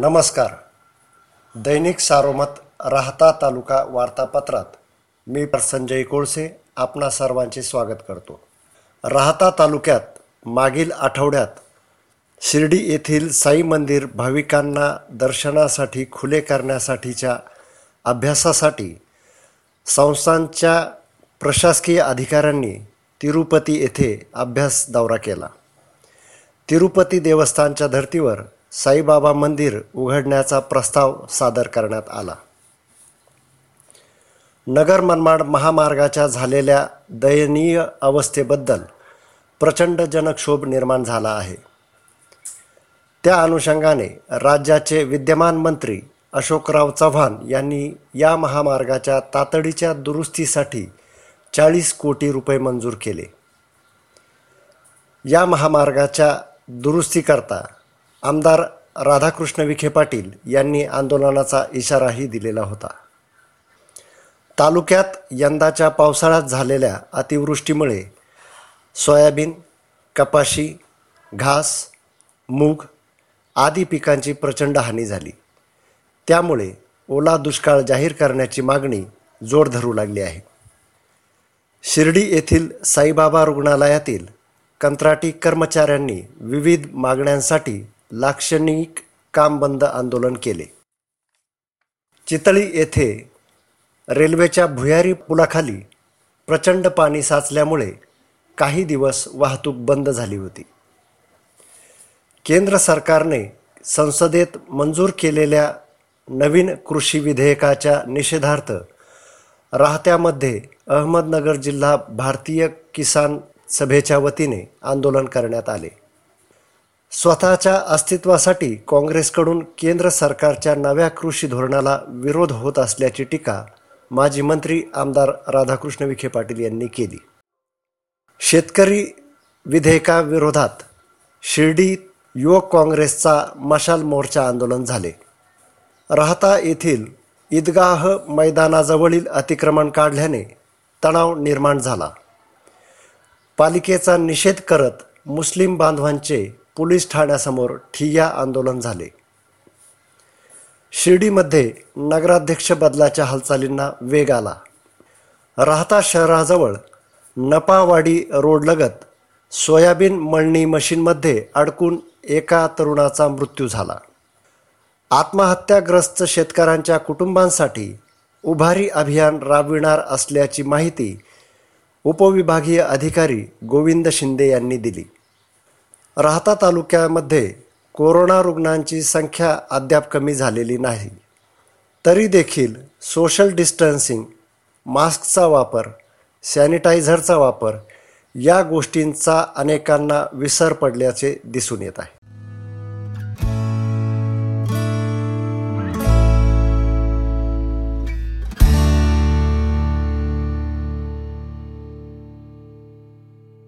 नमस्कार. दैनिक सारोमत राहता तालुका वार्तापत्रात मी संजय कोळसे आपणा सर्वांचे स्वागत करतो. राहता तालुक्यात मागील आठवड्यात शिर्डी येथील साई मंदिर भाविकांना दर्शनासाठी खुले करण्यासाठीच्या अभ्यासासाठी संस्थांच्या प्रशासकीय अधिकाऱ्यांनी तिरुपती येथे अभ्यास दौरा केला. तिरुपती देवस्थानच्या धर्तीवर साईबाबा मंदिर उघडण्याचा प्रस्ताव सादर करण्यात आला. नगर मनमाड महामार्गाच्या झालेल्या दयनीय अवस्थेबद्दल प्रचंड जनक्षोभ निर्माण झाला आहे. त्या अनुषंगाने राज्याचे विद्यमान मंत्री अशोकराव चव्हाण यांनी या महामार्गाच्या तातडीच्या दुरुस्तीसाठी चाळीस कोटी रुपये मंजूर केले. या महामार्गाच्या दुरुस्तीकरता आमदार राधाकृष्ण विखे पाटील यांनी आंदोलनाचा इशाराही दिलेला होता. तालुक्यात यंदाच्या पावसाळ्यात झालेल्या अतिवृष्टीमुळे सोयाबीन कपाशी घास मूग आदी पिकांची प्रचंड हानी झाली. त्यामुळे ओला दुष्काळ जाहीर करण्याची मागणी जोर धरू लागली आहे. शिर्डी येथील साईबाबा रुग्णालयातील कंत्राटी कर्मचाऱ्यांनी विविध मागण्यांसाठी लाक्षणिक काम बंद आंदोलन केले. चितळी येथे रेल्वेच्या भुयारी पुलाखाली प्रचंड पाणी साचल्यामुळे काही दिवस वाहतूक बंद झाली होती. केंद्र सरकारने संसदेत मंजूर केलेल्या नवीन कृषी विधेयकाच्या निषेधार्थ राहत्यामध्ये अहमदनगर जिल्हा भारतीय किसान सभेच्या वतीने आंदोलन करण्यात आले. स्वतःच्या अस्तित्वासाठी काँग्रेसकडून केंद्र सरकारच्या नव्या कृषी धोरणाला विरोध होत असल्याची टीका माजी मंत्री आमदार राधाकृष्ण विखे पाटील यांनी केली. शेतकरी विधेयकाविरोधात शिर्डी युवक काँग्रेसचा मशाल मोर्चा आंदोलन झाले. राहता येथील ईदगाह मैदानाजवळील अतिक्रमण काढल्याने तणाव निर्माण झाला. पालिकेचा निषेध करत मुस्लिम बांधवांचे पोलीस ठाण्यासमोर ठिय्या आंदोलन झाले. शिर्डीमध्ये नगराध्यक्ष बदलाच्या हालचालींना वेग आला. राहता शहराजवळ नपावाडी रोडलगत सोयाबीन मळणी मशीनमध्ये अडकून एका तरुणाचा मृत्यू झाला. आत्महत्याग्रस्त शेतकऱ्यांच्या कुटुंबांसाठी उभारी अभियान राबविणार असल्याची माहिती उपविभागीय अधिकारी गोविंद शिंदे यांनी दिली. राहता तालुक्यामध्ये कोरोना रुग्णांची संख्या अद्याप कमी झालेली नाही. तरी देखील सोशल डिस्टन्सिंग मास्कचा वापर सॅनिटायझरचा वापर या गोष्टींचा अनेकांना विसर पडल्याचे दिसून येत आहे.